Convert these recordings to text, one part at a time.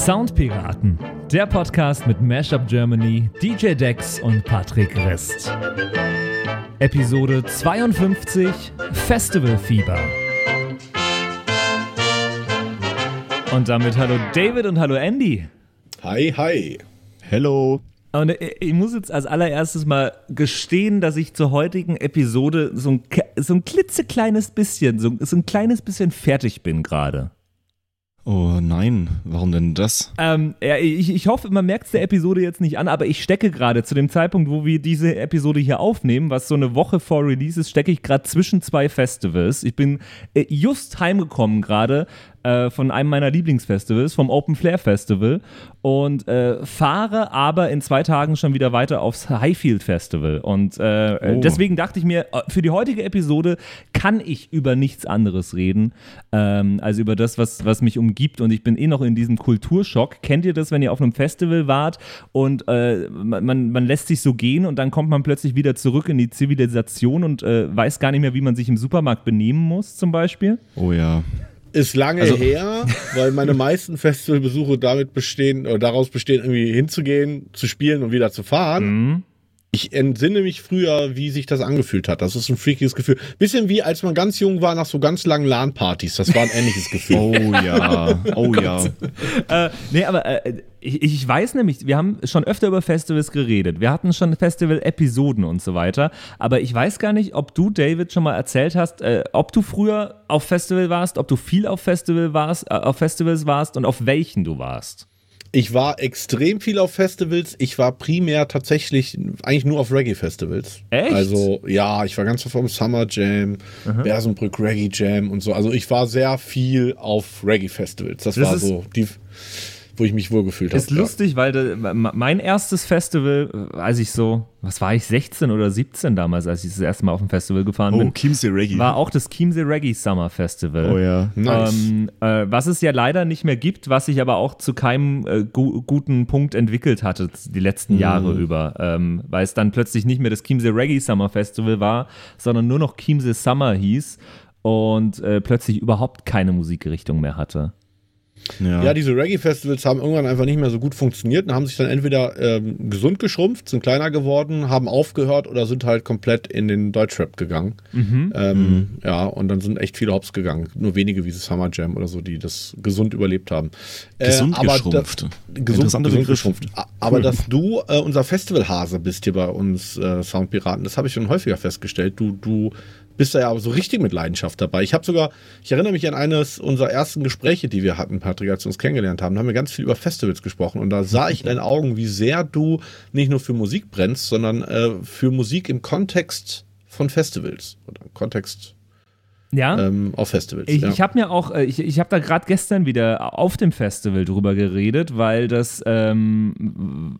Soundpiraten, der Podcast mit Mashup Germany, DJ Dex und Patrick Rist. Episode 52 Festivalfieber. Und damit hallo David und hallo Andy. Hi, hi. Hello. Und ich muss jetzt als allererstes mal gestehen, dass ich zur heutigen Episode so ein, so ein klitzekleines bisschen, so, so ein kleines bisschen fertig bin gerade. Oh nein, warum denn das? Ähm, ja, ich, ich hoffe, man merkt es der Episode jetzt nicht an, aber ich stecke gerade zu dem Zeitpunkt, wo wir diese Episode hier aufnehmen, was so eine Woche vor Release ist, stecke ich gerade zwischen zwei Festivals. Ich bin äh, just heimgekommen gerade äh, von einem meiner Lieblingsfestivals, vom Open Flair Festival und äh, fahre aber in zwei Tagen schon wieder weiter aufs Highfield Festival. Und äh, oh. deswegen dachte ich mir, äh, für die heutige Episode kann ich über nichts anderes reden, ähm, als über das, was, was mich umgibt. Und ich bin eh noch in diesem Kulturschock. Kennt ihr das, wenn ihr auf einem Festival wart und äh, man, man lässt sich so gehen und dann kommt man plötzlich wieder zurück in die Zivilisation und weiß gar nicht mehr, wie man sich im Supermarkt benehmen muss, zum Beispiel? Oh ja. Ist lange also, her, weil meine meisten Festivalbesuche damit bestehen, oder daraus bestehen, irgendwie hinzugehen, zu spielen und wieder zu fahren. Ich entsinne mich früher, wie sich das angefühlt hat. Das ist ein freakiges Gefühl. Bisschen wie als man ganz jung war nach so ganz langen LAN-Partys. Das war ein ähnliches Gefühl. Oh ja, oh, oh ja. äh, nee, aber äh, ich, ich, weiß nämlich, wir haben schon öfter über Festivals geredet. Wir hatten schon Festival-Episoden und so weiter. Aber ich weiß gar nicht, ob du, David, schon mal erzählt hast, äh, ob du früher auf Festival warst, ob du viel auf Festival warst, äh, auf Festivals warst und auf welchen du warst. Ich war extrem viel auf Festivals. Ich war primär tatsächlich eigentlich nur auf Reggae-Festivals. Echt? Also, ja, ich war ganz oft vom Summer Jam, mhm. Bersenbrück Reggae Jam und so. Also, ich war sehr viel auf Reggae-Festivals. Das, das, war so die wo ich mich wohlgefühlt habe. Ist lustig, weil de, mein erstes Festival, als ich so, was war ich, 16 oder 17 damals, als ich das erste Mal auf dem Festival gefahren oh, bin. Oh, Chiemsee Reggae. War auch das Chiemsee Reggae Summer Festival. Oh ja, nice. Ähm, äh, was es ja leider nicht mehr gibt, was sich aber auch zu keinem äh, gu guten Punkt entwickelt hatte die letzten mhm. Jahre über, ähm, weil es dann plötzlich nicht mehr das Chiemsee Reggae Summer Festival war, sondern nur noch Chiemsee Summer hieß und äh, plötzlich überhaupt keine Musikrichtung mehr hatte. Ja. ja, diese Reggae-Festivals haben irgendwann einfach nicht mehr so gut funktioniert und haben sich dann entweder ähm, gesund geschrumpft, sind kleiner geworden, haben aufgehört oder sind halt komplett in den Deutschrap gegangen. Mhm. Ähm, mhm. Ja, und dann sind echt viele Hops gegangen. Nur wenige wie Summer Jam oder so, die das gesund überlebt haben. Äh, gesund äh, geschrumpft. Da, gesund, gesund geschrumpft. Aber cool. dass du äh, unser Festivalhase bist hier bei uns äh, Soundpiraten, das habe ich schon häufiger festgestellt. Du, du bist da ja aber so richtig mit Leidenschaft dabei. Ich habe sogar, ich erinnere mich an eines unserer ersten Gespräche, die wir hatten, Patrick, als wir uns kennengelernt haben. Da haben wir ganz viel über Festivals gesprochen und da sah ich in deinen Augen, wie sehr du nicht nur für Musik brennst, sondern äh, für Musik im Kontext von Festivals oder im Kontext ja. Ähm, auf Festivals. Ich, ja. ich habe mir auch, äh, ich, ich habe da gerade gestern wieder auf dem Festival drüber geredet, weil das, ähm,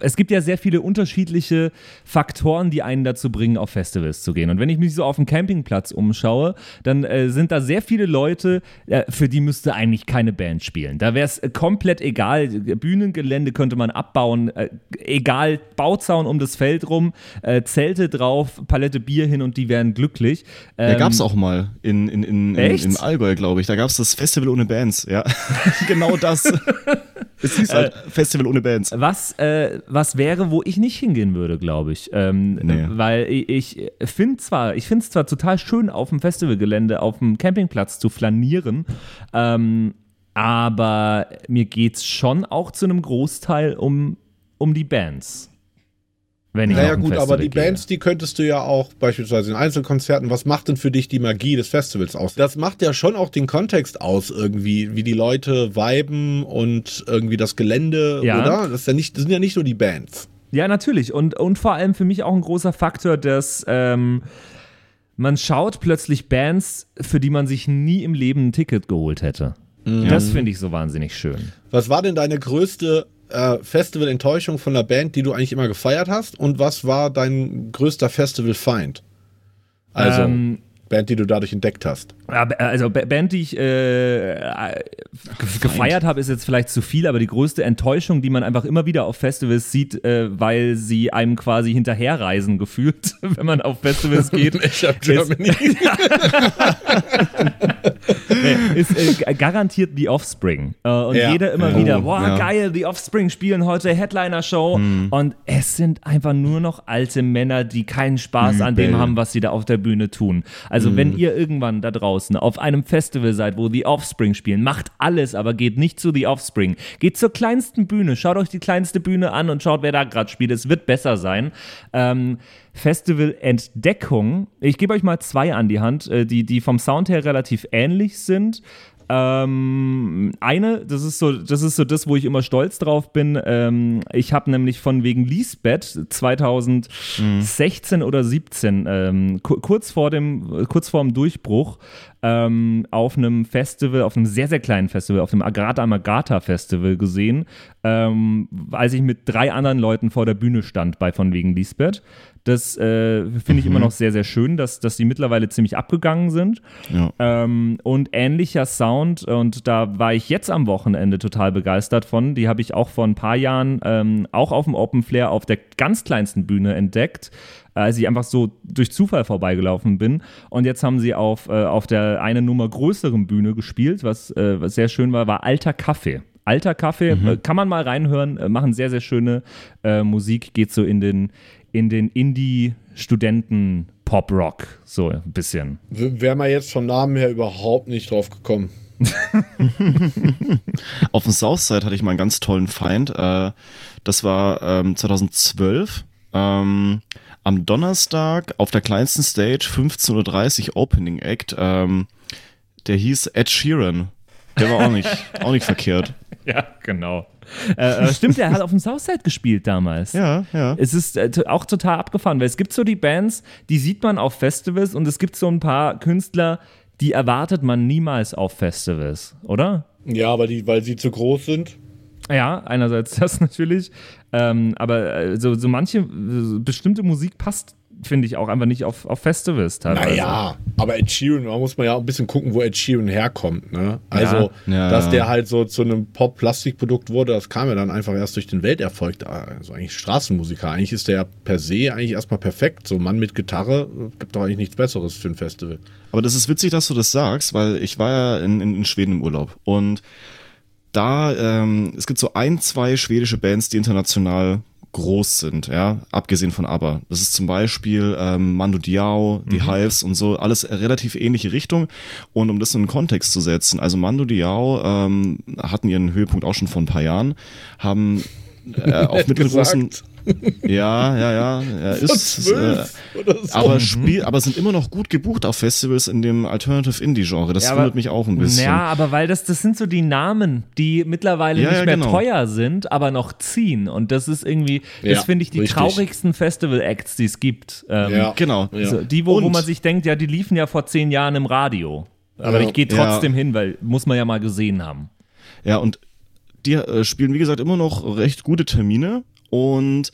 es gibt ja sehr viele unterschiedliche Faktoren, die einen dazu bringen, auf Festivals zu gehen. Und wenn ich mich so auf dem Campingplatz umschaue, dann äh, sind da sehr viele Leute, äh, für die müsste eigentlich keine Band spielen. Da wäre es komplett egal. Bühnengelände könnte man abbauen, äh, egal, Bauzaun um das Feld rum, äh, Zelte drauf, Palette Bier hin und die wären glücklich. Ähm, ja, gab es auch mal mal in, in, in, in im Allgäu, glaube ich. Da gab es das Festival ohne Bands. Ja, genau das. es hieß halt äh, Festival ohne Bands. Was, äh, was wäre, wo ich nicht hingehen würde, glaube ich. Ähm, nee. Weil ich, ich finde zwar, ich finde es zwar total schön, auf dem Festivalgelände, auf dem Campingplatz zu flanieren, ähm, aber mir geht es schon auch zu einem Großteil um, um die Bands. Wenn ich naja, gut, aber die gehe. Bands, die könntest du ja auch beispielsweise in Einzelkonzerten, was macht denn für dich die Magie des Festivals aus? Das macht ja schon auch den Kontext aus, irgendwie, wie die Leute viben und irgendwie das Gelände, ja. oder? Das, ja nicht, das sind ja nicht nur die Bands. Ja, natürlich. Und, und vor allem für mich auch ein großer Faktor, dass ähm, man schaut plötzlich Bands, für die man sich nie im Leben ein Ticket geholt hätte. Mhm. Das finde ich so wahnsinnig schön. Was war denn deine größte äh, Festival-Enttäuschung von der Band, die du eigentlich immer gefeiert hast? Und was war dein größter Festival-Feind? Also, ähm, Band, die du dadurch entdeckt hast. Also Band, die ich äh, äh gefeiert habe, ist jetzt vielleicht zu viel, aber die größte Enttäuschung, die man einfach immer wieder auf Festivals sieht, äh, weil sie einem quasi hinterherreisen gefühlt, wenn man auf Festivals geht. ich hab Germany. nee, ist äh, garantiert The Offspring. Äh, und ja. jeder immer oh, wieder, boah, ja. geil, The Offspring spielen heute Headliner-Show. Hm. Und es sind einfach nur noch alte Männer, die keinen Spaß Übel. an dem haben, was sie da auf der Bühne tun. Also, hm. wenn ihr irgendwann da draußen auf einem Festival seid, wo The Offspring spielen, macht alles, aber geht nicht zu The Offspring. Geht zur kleinsten Bühne, schaut euch die kleinste Bühne an und schaut, wer da gerade spielt. Es wird besser sein. Ähm, Festival Entdeckung. Ich gebe euch mal zwei an die Hand, äh, die, die vom Sound her relativ ähnlich sind. Ähm, eine, das ist so, das ist so das, wo ich immer stolz drauf bin. Ähm, ich habe nämlich von wegen Lisbeth 2016 mhm. oder 17, ähm, kurz vor dem, kurz vor dem Durchbruch, ähm, auf einem Festival, auf einem sehr, sehr kleinen Festival, auf dem Agrata Amagata Festival gesehen, ähm, als ich mit drei anderen Leuten vor der Bühne stand bei von wegen Lisbeth. Das äh, finde ich mhm. immer noch sehr, sehr schön, dass, dass die mittlerweile ziemlich abgegangen sind. Ja. Ähm, und ähnlicher Sound, und da war ich jetzt am Wochenende total begeistert von. Die habe ich auch vor ein paar Jahren ähm, auch auf dem Open Flair auf der ganz kleinsten Bühne entdeckt als ich einfach so durch Zufall vorbeigelaufen bin. Und jetzt haben sie auf, äh, auf der eine Nummer größeren Bühne gespielt, was, äh, was sehr schön war, war Alter Kaffee. Alter Kaffee, mhm. äh, kann man mal reinhören, äh, machen sehr, sehr schöne äh, Musik, geht so in den, in den Indie-Studenten- Pop-Rock, so ein bisschen. Wäre man jetzt vom Namen her überhaupt nicht drauf gekommen. Auf dem Southside hatte ich mal einen ganz tollen Feind. Äh, das war ähm, 2012. Am Donnerstag auf der kleinsten Stage 15.30 Uhr Opening Act. Ähm, der hieß Ed Sheeran. Der war auch nicht, auch nicht verkehrt. Ja, genau. Äh, äh, stimmt, der hat auf dem Southside gespielt damals. Ja, ja. Es ist äh, auch total abgefahren, weil es gibt so die Bands, die sieht man auf Festivals und es gibt so ein paar Künstler, die erwartet man niemals auf Festivals, oder? Ja, aber die, weil sie zu groß sind. Ja, einerseits das natürlich, ähm, aber äh, so, so manche, äh, bestimmte Musik passt finde ich auch einfach nicht auf, auf Festivals teilweise. Naja, aber Ed Sheeran, da muss man ja auch ein bisschen gucken, wo Ed Sheeran herkommt. Ne? Also, ja, ja. dass der halt so zu einem Pop-Plastikprodukt wurde, das kam ja dann einfach erst durch den Welterfolg. Also eigentlich Straßenmusiker. Eigentlich ist der ja per se eigentlich erstmal perfekt. So Mann mit Gitarre, gibt doch eigentlich nichts Besseres für ein Festival. Aber das ist witzig, dass du das sagst, weil ich war ja in, in, in Schweden im Urlaub und da, ähm, es gibt so ein, zwei schwedische Bands, die international groß sind, ja, abgesehen von ABBA. Das ist zum Beispiel ähm, Mando Diao, die mhm. Hives und so, alles relativ ähnliche Richtung. Und um das in den Kontext zu setzen, also Mando Diao ähm, hatten ihren Höhepunkt auch schon vor ein paar Jahren, haben äh, auf mittelgroßen ja, ja, ja, ja ist, äh, so. aber, spiel, aber sind immer noch gut gebucht auf Festivals in dem Alternative Indie Genre. Das ja, wundert mich auch ein bisschen. Ja, aber weil das, das sind so die Namen, die mittlerweile ja, nicht ja, mehr genau. teuer sind, aber noch ziehen. Und das ist irgendwie, das finde ich die richtig. traurigsten Festival-Acts, die es gibt. Ähm, ja, genau. So, die, wo, wo man sich denkt, ja, die liefen ja vor zehn Jahren im Radio. Aber ich gehe trotzdem hin, weil muss man ja mal gesehen haben. Ja, und die äh, spielen, wie gesagt, immer noch recht gute Termine. Und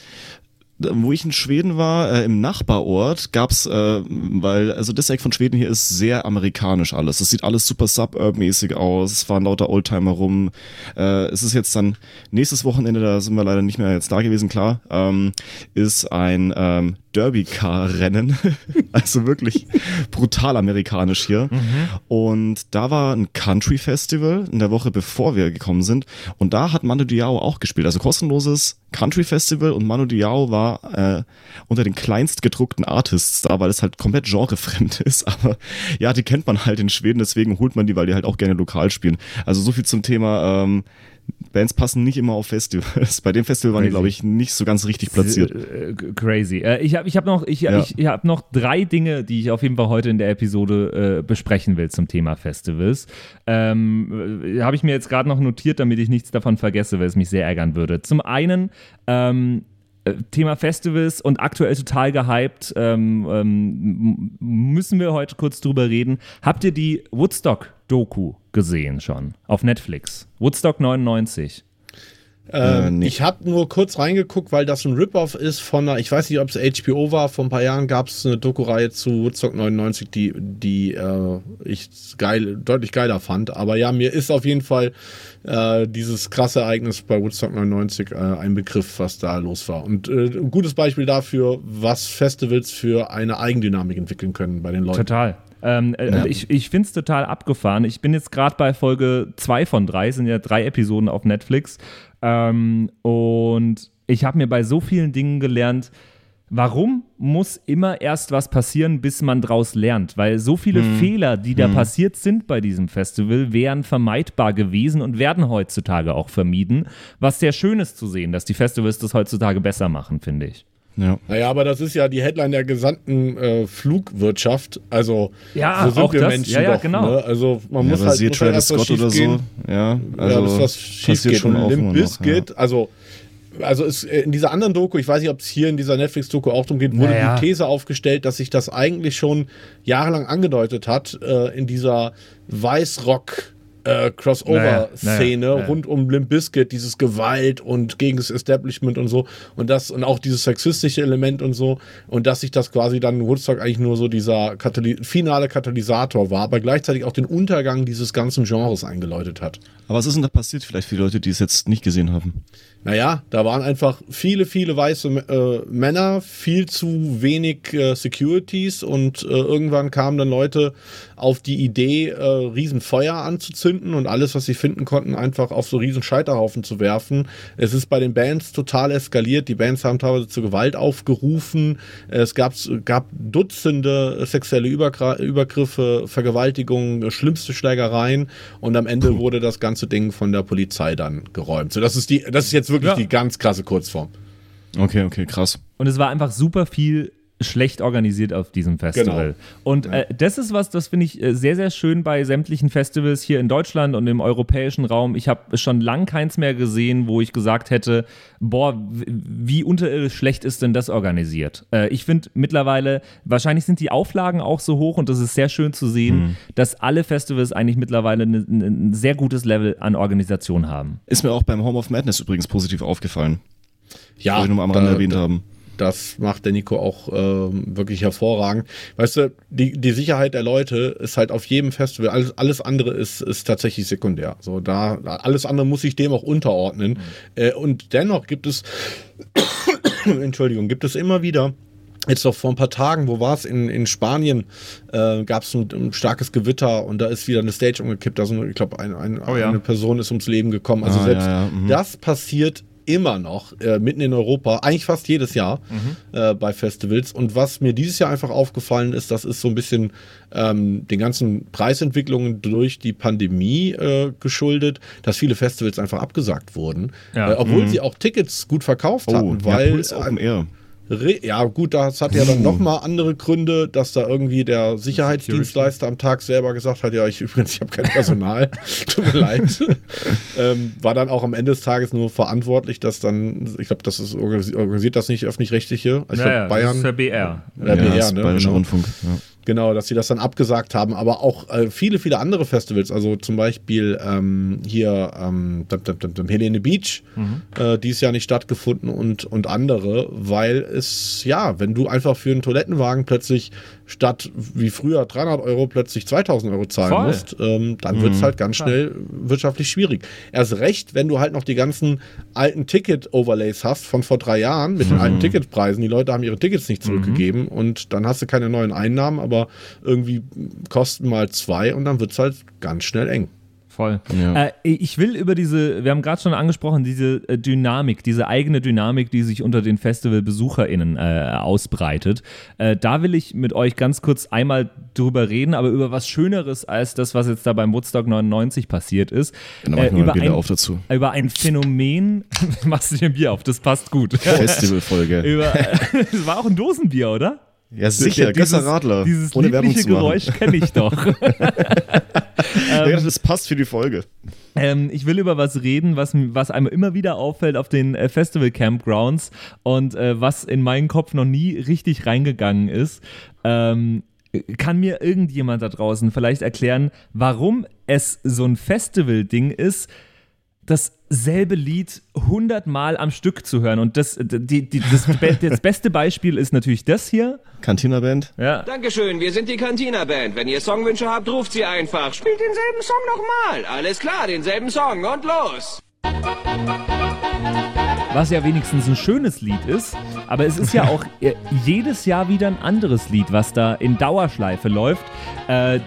wo ich in Schweden war, äh, im Nachbarort, gab's, äh, weil, also das Eck von Schweden hier ist sehr amerikanisch alles. Es sieht alles super suburb-mäßig aus, es fahren lauter Oldtimer rum. Äh, es ist jetzt dann nächstes Wochenende, da sind wir leider nicht mehr jetzt da gewesen, klar, ähm, ist ein ähm, Derby-Car-Rennen. also wirklich brutal amerikanisch hier. Mhm. Und da war ein Country-Festival in der Woche, bevor wir gekommen sind. Und da hat Manu Diao auch gespielt. Also kostenloses Country-Festival und Manu Diao war äh, unter den kleinst gedruckten Artists da, weil es halt komplett genrefremd ist. Aber ja, die kennt man halt in Schweden, deswegen holt man die, weil die halt auch gerne lokal spielen. Also so viel zum Thema ähm, Bands passen nicht immer auf Festivals. Bei dem Festival waren die, glaube ich, nicht so ganz richtig platziert. Äh, crazy. Äh, ich habe ich hab noch, ich, ja. ich, ich hab noch drei Dinge, die ich auf jeden Fall heute in der Episode äh, besprechen will zum Thema Festivals. Ähm, äh, habe ich mir jetzt gerade noch notiert, damit ich nichts davon vergesse, weil es mich sehr ärgern würde. Zum einen, ähm, äh, Thema Festivals und aktuell total gehypt, ähm, ähm, müssen wir heute kurz drüber reden. Habt ihr die Woodstock-Doku gesehen schon auf Netflix? Woodstock 99. Ähm, äh, ich habe nur kurz reingeguckt, weil das ein Rip-Off ist von einer, ich weiß nicht, ob es HBO war, vor ein paar Jahren gab es eine Doku-Reihe zu Woodstock 99, die, die äh, ich geil, deutlich geiler fand. Aber ja, mir ist auf jeden Fall äh, dieses krasse Ereignis bei Woodstock 99 äh, ein Begriff, was da los war. Und äh, ein gutes Beispiel dafür, was Festivals für eine Eigendynamik entwickeln können bei den Leuten. Total. Ähm, äh, ja. Ich, ich finde es total abgefahren. Ich bin jetzt gerade bei Folge 2 von 3, sind ja drei Episoden auf Netflix. Ähm, und ich habe mir bei so vielen Dingen gelernt, Warum muss immer erst was passieren, bis man draus lernt? Weil so viele hm. Fehler, die da hm. passiert sind bei diesem Festival, wären vermeidbar gewesen und werden heutzutage auch vermieden. Was sehr schön ist zu sehen, dass die Festivals das heutzutage besser machen, finde ich. Ja. Naja, aber das ist ja die Headline der gesamten äh, Flugwirtschaft. Also, ja, so sind auch wir das. Menschen ja, ja, doch. Genau. Ne? Also, man ja, muss halt muss Travis Scott oder so. Ja, also ja, das was schief geht. Schon und Limp Bizkit, ja. also also ist äh, in dieser anderen Doku, ich weiß nicht, ob es hier in dieser Netflix-Doku auch darum geht, wurde naja. die These aufgestellt, dass sich das eigentlich schon jahrelang angedeutet hat, äh, in dieser Weißrock- äh, Crossover-Szene naja, naja, rund um Limp Bizkit, dieses Gewalt und gegen das Establishment und so und das und auch dieses sexistische Element und so und dass sich das quasi dann Woodstock eigentlich nur so dieser Kataly finale Katalysator war, aber gleichzeitig auch den Untergang dieses ganzen Genres eingeläutet hat. Aber was ist denn da passiert vielleicht für die Leute, die es jetzt nicht gesehen haben? Naja, da waren einfach viele, viele weiße äh, Männer, viel zu wenig äh, Securities und äh, irgendwann kamen dann Leute auf die Idee, äh, Riesenfeuer anzuzünden und alles, was sie finden konnten, einfach auf so riesen Scheiterhaufen zu werfen. Es ist bei den Bands total eskaliert. Die Bands haben teilweise zur Gewalt aufgerufen. Es gab, gab Dutzende sexuelle Übergr Übergriffe, Vergewaltigungen, schlimmste Schlägereien und am Ende Puh. wurde das ganze Ding von der Polizei dann geräumt. So, das ist die, das ist jetzt wirklich ja. die ganz krasse Kurzform. Okay, okay, krass. Und es war einfach super viel schlecht organisiert auf diesem Festival. Genau. Und äh, das ist was, das finde ich äh, sehr, sehr schön bei sämtlichen Festivals hier in Deutschland und im europäischen Raum. Ich habe schon lang keins mehr gesehen, wo ich gesagt hätte, boah, wie unterirdisch schlecht ist denn das organisiert? Äh, ich finde mittlerweile, wahrscheinlich sind die Auflagen auch so hoch und das ist sehr schön zu sehen, mhm. dass alle Festivals eigentlich mittlerweile ne, ne, ein sehr gutes Level an Organisation haben. Ist mir auch beim Home of Madness übrigens positiv aufgefallen. Ja, ich nur am Rande erwähnt haben. Das macht der Nico auch ähm, wirklich hervorragend. Weißt du, die, die Sicherheit der Leute ist halt auf jedem Festival, alles, alles andere ist, ist tatsächlich sekundär. So, da, alles andere muss sich dem auch unterordnen. Mhm. Äh, und dennoch gibt es, Entschuldigung, gibt es immer wieder Jetzt noch vor ein paar Tagen, wo war es? In, in Spanien äh, gab es ein, ein, starkes Gewitter und da ist wieder eine Stage umgekippt. Also ich glaube, ein, ein, oh ja. eine Person ist ums Leben gekommen. Also ah, selbst ja, ja. Mhm. das passiert immer noch äh, mitten in Europa, eigentlich fast jedes Jahr mhm. äh, bei Festivals. Und was mir dieses Jahr einfach aufgefallen ist, das ist so ein bisschen ähm, den ganzen Preisentwicklungen durch die Pandemie äh, geschuldet, dass viele Festivals einfach abgesagt wurden, ja. Äh, obwohl mhm. sie auch Tickets gut verkauft oh, hatten, weil ja, Puls Open Air. Ja, gut, das hat ja dann nochmal andere Gründe, dass da irgendwie der Sicherheitsdienstleister am Tag selber gesagt hat, ja, ich übrigens, ich habe kein Personal, tut mir leid. ähm, war dann auch am Ende des Tages nur verantwortlich, dass dann, ich glaube, das ist organisiert das nicht öffentlich-rechtliche. Ich ja, ja, Bayern. Das ist der BR. Der ja, BR, ne? Bayerischer genau. Rundfunk. Ja. Genau, dass sie das dann abgesagt haben, aber auch äh, viele, viele andere Festivals, also zum Beispiel ähm, hier ähm, Helene Beach, mhm. äh, dieses Jahr nicht stattgefunden und, und andere, weil es, ja, wenn du einfach für einen Toilettenwagen plötzlich statt wie früher 300 Euro plötzlich 2000 Euro zahlen Voll. musst, ähm, dann mhm. wird es halt ganz schnell wirtschaftlich schwierig. Erst recht, wenn du halt noch die ganzen alten Ticket-Overlays hast von vor drei Jahren mit mhm. den alten Ticketpreisen. Die Leute haben ihre Tickets nicht zurückgegeben mhm. und dann hast du keine neuen Einnahmen, aber irgendwie kosten mal zwei und dann wird es halt ganz schnell eng voll. Ja. Äh, ich will über diese, wir haben gerade schon angesprochen, diese äh, Dynamik, diese eigene Dynamik, die sich unter den Festival-BesucherInnen äh, ausbreitet. Äh, da will ich mit euch ganz kurz einmal drüber reden, aber über was Schöneres als das, was jetzt da beim Woodstock 99 passiert ist. Genau, äh, über, ein, auf dazu. über ein Phänomen, machst du dir ein Bier auf, das passt gut. Festivalfolge. Es war auch ein Dosenbier, oder? Ja, sicher, Gösser Radler. Dieses ohne liebliche Geräusch kenne ich doch. ähm, ja, das passt für die Folge. Ähm, ich will über was reden, was, was einem immer wieder auffällt auf den äh, Festival Campgrounds und äh, was in meinen Kopf noch nie richtig reingegangen ist. Ähm, kann mir irgendjemand da draußen vielleicht erklären, warum es so ein Festival-Ding ist, dasselbe Lied hundertmal am Stück zu hören. Und das, die, die, das, das, beste Beispiel ist natürlich das hier. Cantina Band. Ja. Dankeschön, wir sind die Cantina Band. Wenn ihr Songwünsche habt, ruft sie einfach. Spielt denselben Song nochmal. Alles klar, denselben Song und los. was ja wenigstens ein schönes Lied ist. Aber es ist ja auch äh, jedes Jahr wieder ein anderes Lied, was da in Dauerschleife läuft. Äh,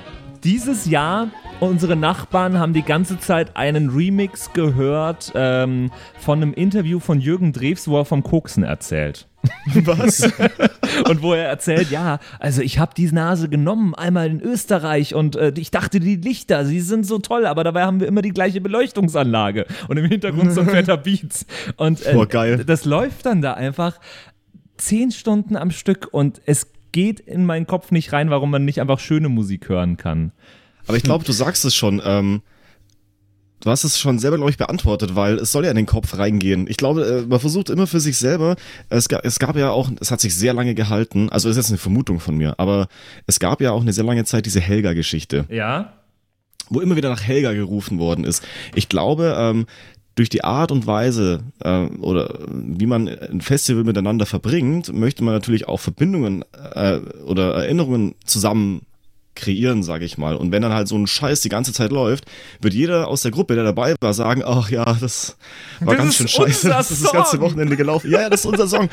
dieses Jahr Unsere Nachbarn haben die ganze Zeit einen Remix gehört ähm, von einem Interview von Jürgen Drews, wo er vom Koksen erzählt. Was? und wo er erzählt, ja, also ich habe die Nase genommen, einmal in Österreich und äh, ich dachte, die Lichter, sie sind so toll, aber dabei haben wir immer die gleiche Beleuchtungsanlage und im Hintergrund so ein fetter Beats. Und äh, Boah, geil. das läuft dann da einfach zehn Stunden am Stück und es geht in meinen Kopf nicht rein, warum man nicht einfach schöne Musik hören kann. Aber ich glaube, du sagst es schon. Ähm, du hast es schon selber, glaube ich, beantwortet, weil es soll ja in den Kopf reingehen. Ich glaube, äh, man versucht immer für sich selber. Es gab, es gab ja auch, es hat sich sehr lange gehalten. Also ist jetzt eine Vermutung von mir, aber es gab ja auch eine sehr lange Zeit diese Helga-Geschichte. Ja. Wo immer wieder nach Helga gerufen worden ist. Ich glaube, ähm, durch die Art und Weise äh, oder wie man ein Festival miteinander verbringt, möchte man natürlich auch Verbindungen äh, oder Erinnerungen zusammen kreieren, sage ich mal. Und wenn dann halt so ein Scheiß die ganze Zeit läuft, wird jeder aus der Gruppe, der dabei war, sagen, ach ja, das war Das ganz schön scheiße, das ist das ganze. Wochenende gelaufen. Ja, ja, das ist unser Song.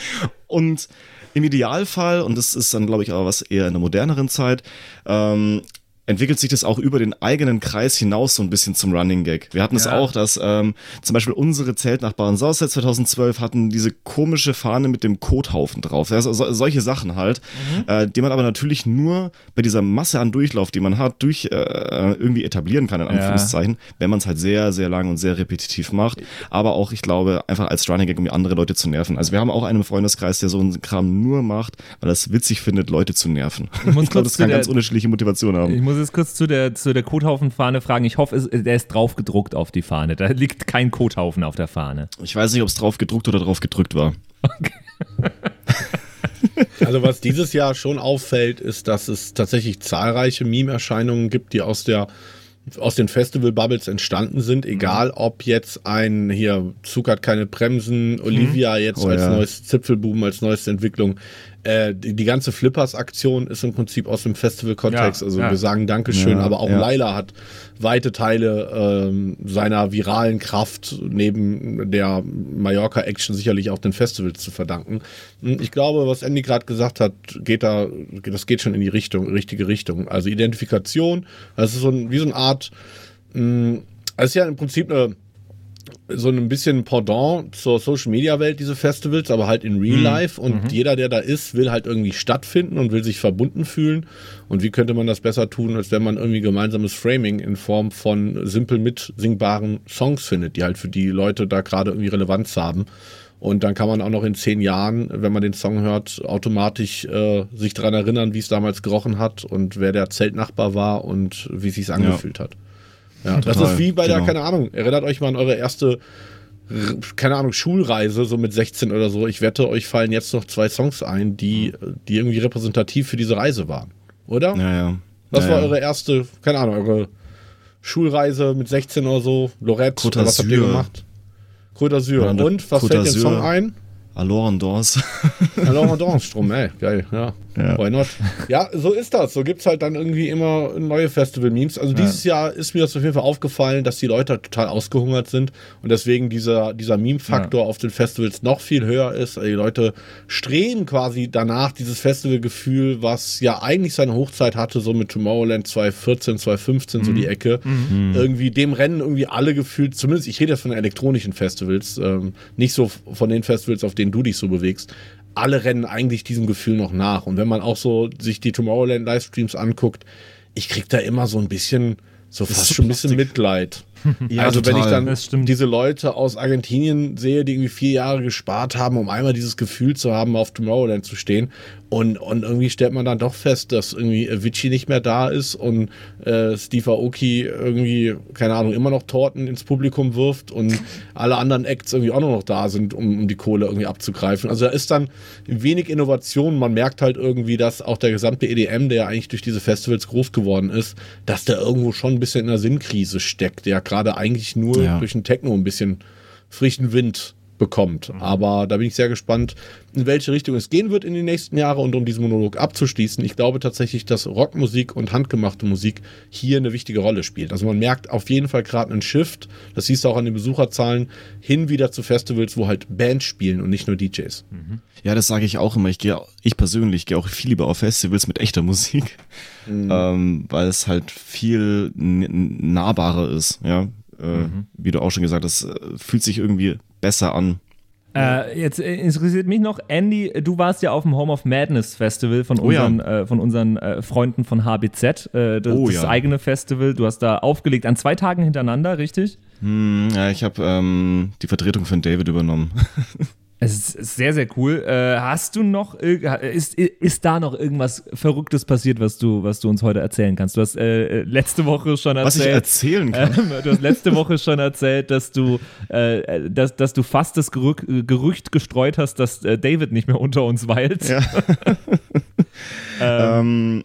Und im Idealfall, und das ist dann, glaube ich, auch was eher in der moderneren Zeit, ähm, entwickelt sich das auch über den eigenen Kreis hinaus so ein bisschen zum Running Gag. Wir hatten es Ja. auch, dass ähm, zum Beispiel unsere Zeltnachbarn Sauset 2012 hatten diese komische Fahne mit dem Kothaufen drauf. Also so, solche Sachen halt, äh, die man aber natürlich nur bei dieser Masse an Durchlauf, die man hat, durch äh, irgendwie etablieren kann, in Anführungszeichen, wenn man es halt sehr, sehr lang und sehr repetitiv macht. Aber auch, ich glaube, einfach als Running Gag, um andere Leute zu nerven. Also wir haben auch einen Freundeskreis, der so einen Kram nur macht, weil er es witzig findet, Leute zu nerven. Ich, muss glaube, das kann der- ganz unterschiedliche Motivation haben. Ich muss jetzt kurz zu der, zu der Kothaufenfahne fragen. Ich hoffe, es, der ist drauf gedruckt auf die Fahne. Da liegt kein Kothaufen auf der Fahne. Ich weiß nicht, ob es drauf gedruckt oder drauf gedrückt war. Also was dieses Jahr schon auffällt, ist, dass es tatsächlich zahlreiche Meme-Erscheinungen gibt, die aus der aus den Festival-Bubbles entstanden sind, egal ob jetzt ein hier Zug hat keine Bremsen, Olivia jetzt Oh als ja. neues Zipfelbuben, als neueste Entwicklung. Äh, die, die ganze Flippers-Aktion ist im Prinzip aus dem Festival-Kontext. Ja, also ja. wir sagen Dankeschön, Ja, aber auch ja. Laila hat weite Teile ähm, seiner viralen Kraft neben der Mallorca-Action sicherlich auch den Festivals zu verdanken. Hm, Ich glaube, was Andy gerade gesagt hat, geht da, das geht schon in die Richtung, richtige Richtung. Also Identifikation, das ist so ein, wie so eine Art, es ist ja im Prinzip eine so ein bisschen Pendant zur Social Media Welt, diese Festivals, aber halt in Real Life. Und jeder, der da ist, will halt irgendwie stattfinden und will sich verbunden fühlen. Und wie könnte man das besser tun, als wenn man irgendwie gemeinsames Framing in Form von simpel mitsingbaren Songs findet, die halt für die Leute da gerade irgendwie Relevanz haben. Und dann kann man auch noch in zehn Jahren, wenn man den Song hört, automatisch äh, sich daran erinnern, wie es damals gerochen hat und wer der Zeltnachbar war und wie es sich angefühlt hat. Ja, das ist wie bei der, genau. keine Ahnung, erinnert euch mal an eure erste, keine Ahnung, Schulreise, so mit 16 oder so. Ich wette, euch fallen jetzt noch zwei Songs ein, die, die irgendwie repräsentativ für diese Reise waren. Oder? Ja, ja. Was ja, war ja. eure erste, keine Ahnung, eure Schulreise mit 16 oder so? Lorette, Côte oder was habt ihr gemacht? Côte d'Azur. Und was Côte fällt dir. Song ein? Alors Madonna Strom, ey, geil, ja. Ja. Why not? Ja, so ist das. So gibt's halt dann irgendwie immer neue Festival-Memes. Also dieses Jahr ist mir das auf jeden Fall aufgefallen, dass die Leute halt total ausgehungert sind und deswegen dieser, dieser Meme-Faktor auf den Festivals noch viel höher ist. Also Die Leute streben quasi danach dieses Festivalgefühl, was ja eigentlich seine Hochzeit hatte, so mit Tomorrowland 2014, 2015, so die Ecke. Irgendwie dem Rennen irgendwie alle gefühlt, zumindest ich rede jetzt von den elektronischen Festivals, ähm, nicht so von den Festivals, auf denen du dich so bewegst alle rennen eigentlich diesem Gefühl noch nach. Und wenn man auch so sich die Tomorrowland Livestreams anguckt, ich krieg da immer so ein bisschen, so fast schon ein bisschen. Mitleid. Ja, also wenn ich total. dann diese Leute aus Argentinien sehe, die irgendwie vier Jahre gespart haben, um einmal dieses Gefühl zu haben, auf Tomorrowland zu stehen. Und, und irgendwie stellt man dann doch fest, dass irgendwie Avicii nicht mehr da ist und äh, Steve Aoki irgendwie, keine Ahnung, immer noch Torten ins Publikum wirft und alle anderen Acts irgendwie auch nur noch da sind, um, um die Kohle irgendwie abzugreifen. Also da ist dann wenig Innovation. Man merkt halt irgendwie, dass auch der gesamte EDM, der ja eigentlich durch diese Festivals groß geworden ist, dass der irgendwo schon ein bisschen in einer Sinnkrise steckt, der gerade eigentlich nur Ja. durch den Techno ein bisschen frischen Wind bekommt. Mhm. Aber da bin ich sehr gespannt, in welche Richtung es gehen wird in die nächsten Jahre. Und um diesen Monolog abzuschließen, ich glaube tatsächlich, dass Rockmusik und handgemachte Musik hier eine wichtige Rolle spielt. Also man merkt auf jeden Fall gerade einen Shift, das siehst du auch an den Besucherzahlen, hin wieder zu Festivals, wo halt Bands spielen und nicht nur DJs. Mhm. Ja, das sage ich auch immer. Ich gehe, ich persönlich gehe auch viel lieber auf Festivals mit echter Musik, mhm. ähm, weil es halt viel nahbarer ist. Ja, äh, mhm. wie du auch schon gesagt hast, äh, fühlt sich irgendwie besser an. Äh, jetzt äh, interessiert mich noch, Andy, du warst ja auf dem Home of Madness Festival von unseren, oh ja. äh, von unseren äh, Freunden von HBZ, äh, das, oh, das ja. eigene Festival. Du hast da aufgelegt an zwei Tagen hintereinander, richtig? Hm, ja, ich habe ähm, die Vertretung von David übernommen. Es ist sehr, sehr cool. Äh, hast du noch, ist, ist da noch irgendwas Verrücktes passiert, was du, was du uns heute erzählen kannst? Du hast äh, letzte Woche schon erzählt. Was ich erzählen kann. Äh, du hast letzte Woche schon erzählt, dass du, äh, dass, dass du fast das Gerücht, Gerücht gestreut hast, dass äh, David nicht mehr unter uns weilt. Ja. ähm.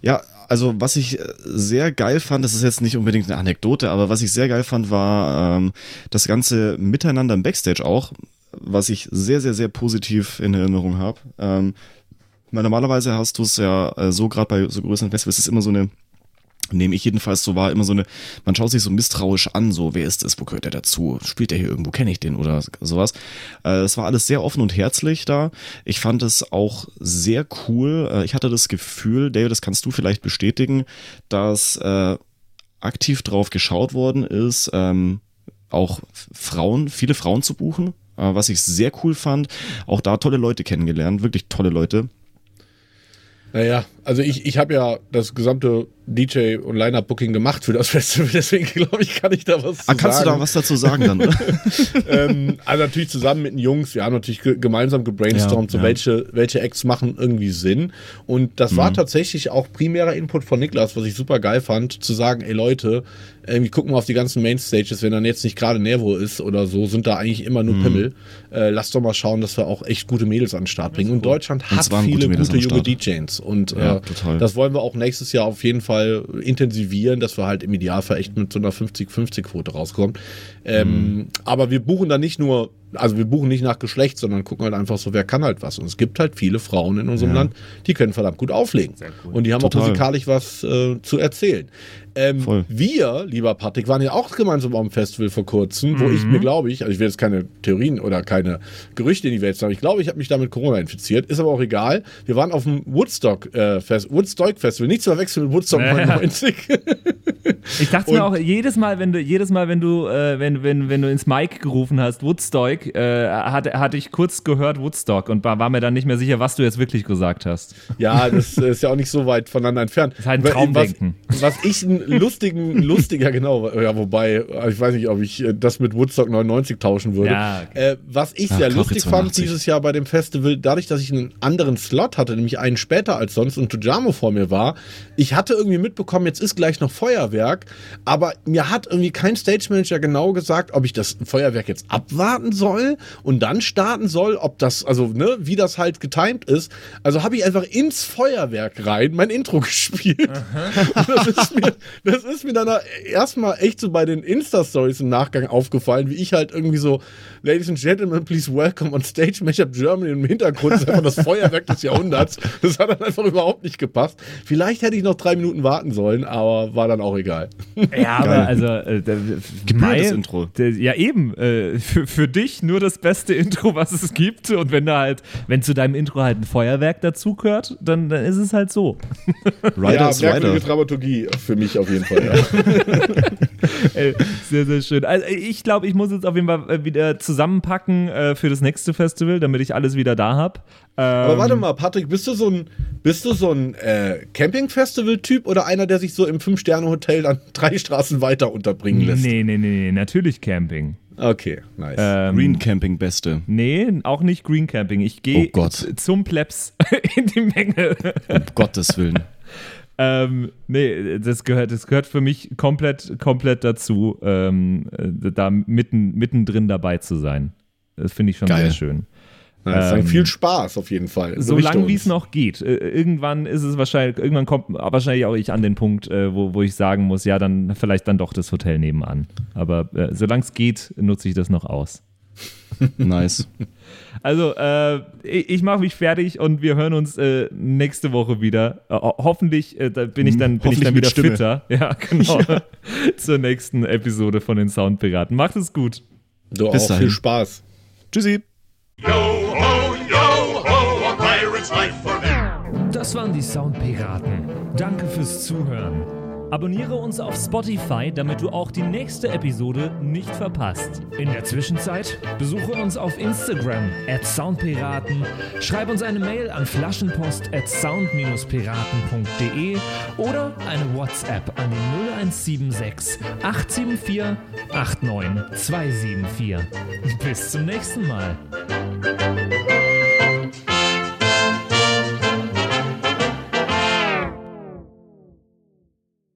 ja, also was ich sehr geil fand, das ist jetzt nicht unbedingt eine Anekdote, aber was ich sehr geil fand, war ähm, das ganze Miteinander im Backstage auch was ich sehr, sehr, sehr positiv in Erinnerung habe. Ähm, normalerweise hast du es ja äh, so, gerade bei so größeren Festivals, ist immer so eine, nehme ich jedenfalls so war, immer so eine, man schaut sich so misstrauisch an, so, wer ist das, wo gehört der dazu, spielt der hier irgendwo, kenne ich den oder sowas. Äh, es war alles sehr offen und herzlich da. Ich fand es auch sehr cool. Äh, ich hatte das Gefühl, David, das kannst du vielleicht bestätigen, dass äh, aktiv drauf geschaut worden ist, ähm, auch Frauen, viele Frauen zu buchen, was ich sehr cool fand. Auch da tolle Leute kennengelernt, wirklich tolle Leute. Naja, also ich, ich habe ja das gesamte DJ und Line-Up-Booking gemacht für das Festival, deswegen glaube ich, kann ich da was ah, Kannst sagen. du da was dazu sagen dann, oder? ähm, also natürlich zusammen mit den Jungs, wir haben natürlich gemeinsam gebrainstormt, ja, so ja. welche, welche Acts machen irgendwie Sinn. Und das mhm. war tatsächlich auch primärer Input von Niklas, was ich super geil fand, zu sagen, ey Leute, irgendwie gucken wir auf die ganzen Mainstages, wenn dann jetzt nicht gerade Nervo ist oder so, sind da eigentlich immer nur mhm. Pimmel. Äh, lasst doch mal schauen, dass wir auch echt gute Mädels an den Start bringen. Und Deutschland hat viele gute, gute junge DJs. Und äh, das wollen wir auch nächstes Jahr auf jeden Fall intensivieren, dass wir halt im Idealfall echt mit so einer 50-50-Quote rauskommen. Ähm, mhm. Aber wir buchen da nicht nur also wir buchen nicht nach Geschlecht, sondern gucken halt einfach so, wer kann halt was. Und es gibt halt viele Frauen in unserem ja. Land, die können verdammt gut auflegen. Cool. Und die haben Total. auch musikalisch was äh, zu erzählen. Ähm, wir, lieber Patrick, waren ja auch gemeinsam am Festival vor kurzem, wo mhm. ich mir glaube ich, also ich will jetzt keine Theorien oder keine Gerüchte in die Welt sagen, ich glaube, ich habe mich damit Corona infiziert, ist aber auch egal. Wir waren auf dem Woodstock, äh, Fest, Woodstock Festival, nicht zu verwechseln mit Woodstock 99. ich dachte mir auch, jedes Mal, wenn du, jedes Mal, wenn du, äh, wenn, wenn, wenn du ins Mic gerufen hast, Woodstock, äh, hatte, hatte ich kurz gehört Woodstock und war, war mir dann nicht mehr sicher, was du jetzt wirklich gesagt hast. Ja, das ist ja auch nicht so weit voneinander entfernt. Das ist halt ein Traumdenken. Was, was ich lustigen, lustiger, genau, ja, wobei, ich weiß nicht, ob ich äh, das mit Woodstock 99 tauschen würde. Ja, äh, was ich Ach, sehr lustig fand dieses Jahr bei dem Festival, dadurch, dass ich einen anderen Slot hatte, nämlich einen später als sonst und Tujamo vor mir war, ich hatte irgendwie mitbekommen, jetzt ist gleich noch Feuerwerk, aber mir hat irgendwie kein Stage Manager genau gesagt, ob ich das Feuerwerk jetzt abwarten soll und dann starten soll, ob das, also, ne, wie das halt getimed ist. Also habe ich einfach ins Feuerwerk rein mein Intro gespielt. das ist mir, das ist mir dann erstmal echt so bei den Insta-Stories im Nachgang aufgefallen, wie ich halt irgendwie so, Ladies and Gentlemen, please welcome on stage Mashup Germany im Hintergrund ist einfach das Feuerwerk des Jahrhunderts. Das hat dann einfach überhaupt nicht gepasst. Vielleicht hätte ich noch drei Minuten warten sollen, aber war dann auch egal. Ja, aber also, äh, mein, Intro. Ja, eben. Äh, für, für dich nur das beste Intro, was es gibt. Und wenn da halt, wenn zu deinem Intro halt ein Feuerwerk dazu gehört, dann, dann ist es halt so. Riders ja, merkwürdige Dramaturgie für mich auf jeden Fall. Ja. Ey, sehr, sehr schön. Also ich glaube, ich muss jetzt auf jeden Fall äh, wieder zusammenpacken äh, für das nächste Festival, damit ich alles wieder da habe. Ähm, Aber warte mal, Patrick, bist du so ein, bist du so ein äh, Camping-Festival-Typ oder einer, der sich so im Fünf-Sterne-Hotel dann drei Straßen weiter unterbringen lässt? Nee, nee, nee, nee, natürlich Camping. Okay, nice. Ähm, Green Camping beste. Nee, auch nicht Green Camping. Ich gehe oh zum Plebs in die Menge. Um Gottes Willen. ähm, nee, das gehört, das gehört für mich komplett, komplett dazu, ähm, da mitten, mittendrin dabei zu sein. Das finde ich schon Geil. sehr schön. Ja, ähm, viel Spaß auf jeden Fall. So lange wie es noch geht. Äh, irgendwann ist es wahrscheinlich, irgendwann kommt wahrscheinlich auch ich an den Punkt, äh, wo, wo ich sagen muss, ja, dann vielleicht dann doch das Hotel nebenan. Aber äh, solange es geht, nutze ich das noch aus. Nice. Also, äh, ich, ich mache mich fertig und wir hören uns äh, nächste Woche wieder. Äh, ho- hoffentlich äh, da bin ich dann, bin ich dann wieder Stimme. fitter. Ja, genau. Zur nächsten Episode von den Soundpiraten. Macht es gut. Du Bis auch dahin. viel Spaß. Tschüssi. Yo Das waren die Soundpiraten. Danke fürs Zuhören. Abonniere uns auf Spotify, damit du auch die nächste Episode nicht verpasst. In der Zwischenzeit besuche uns auf Instagram at Soundpiraten, schreib uns eine Mail an flaschenpost at sound-piraten.de oder eine WhatsApp an die 0176 874 89274. Bis zum nächsten Mal.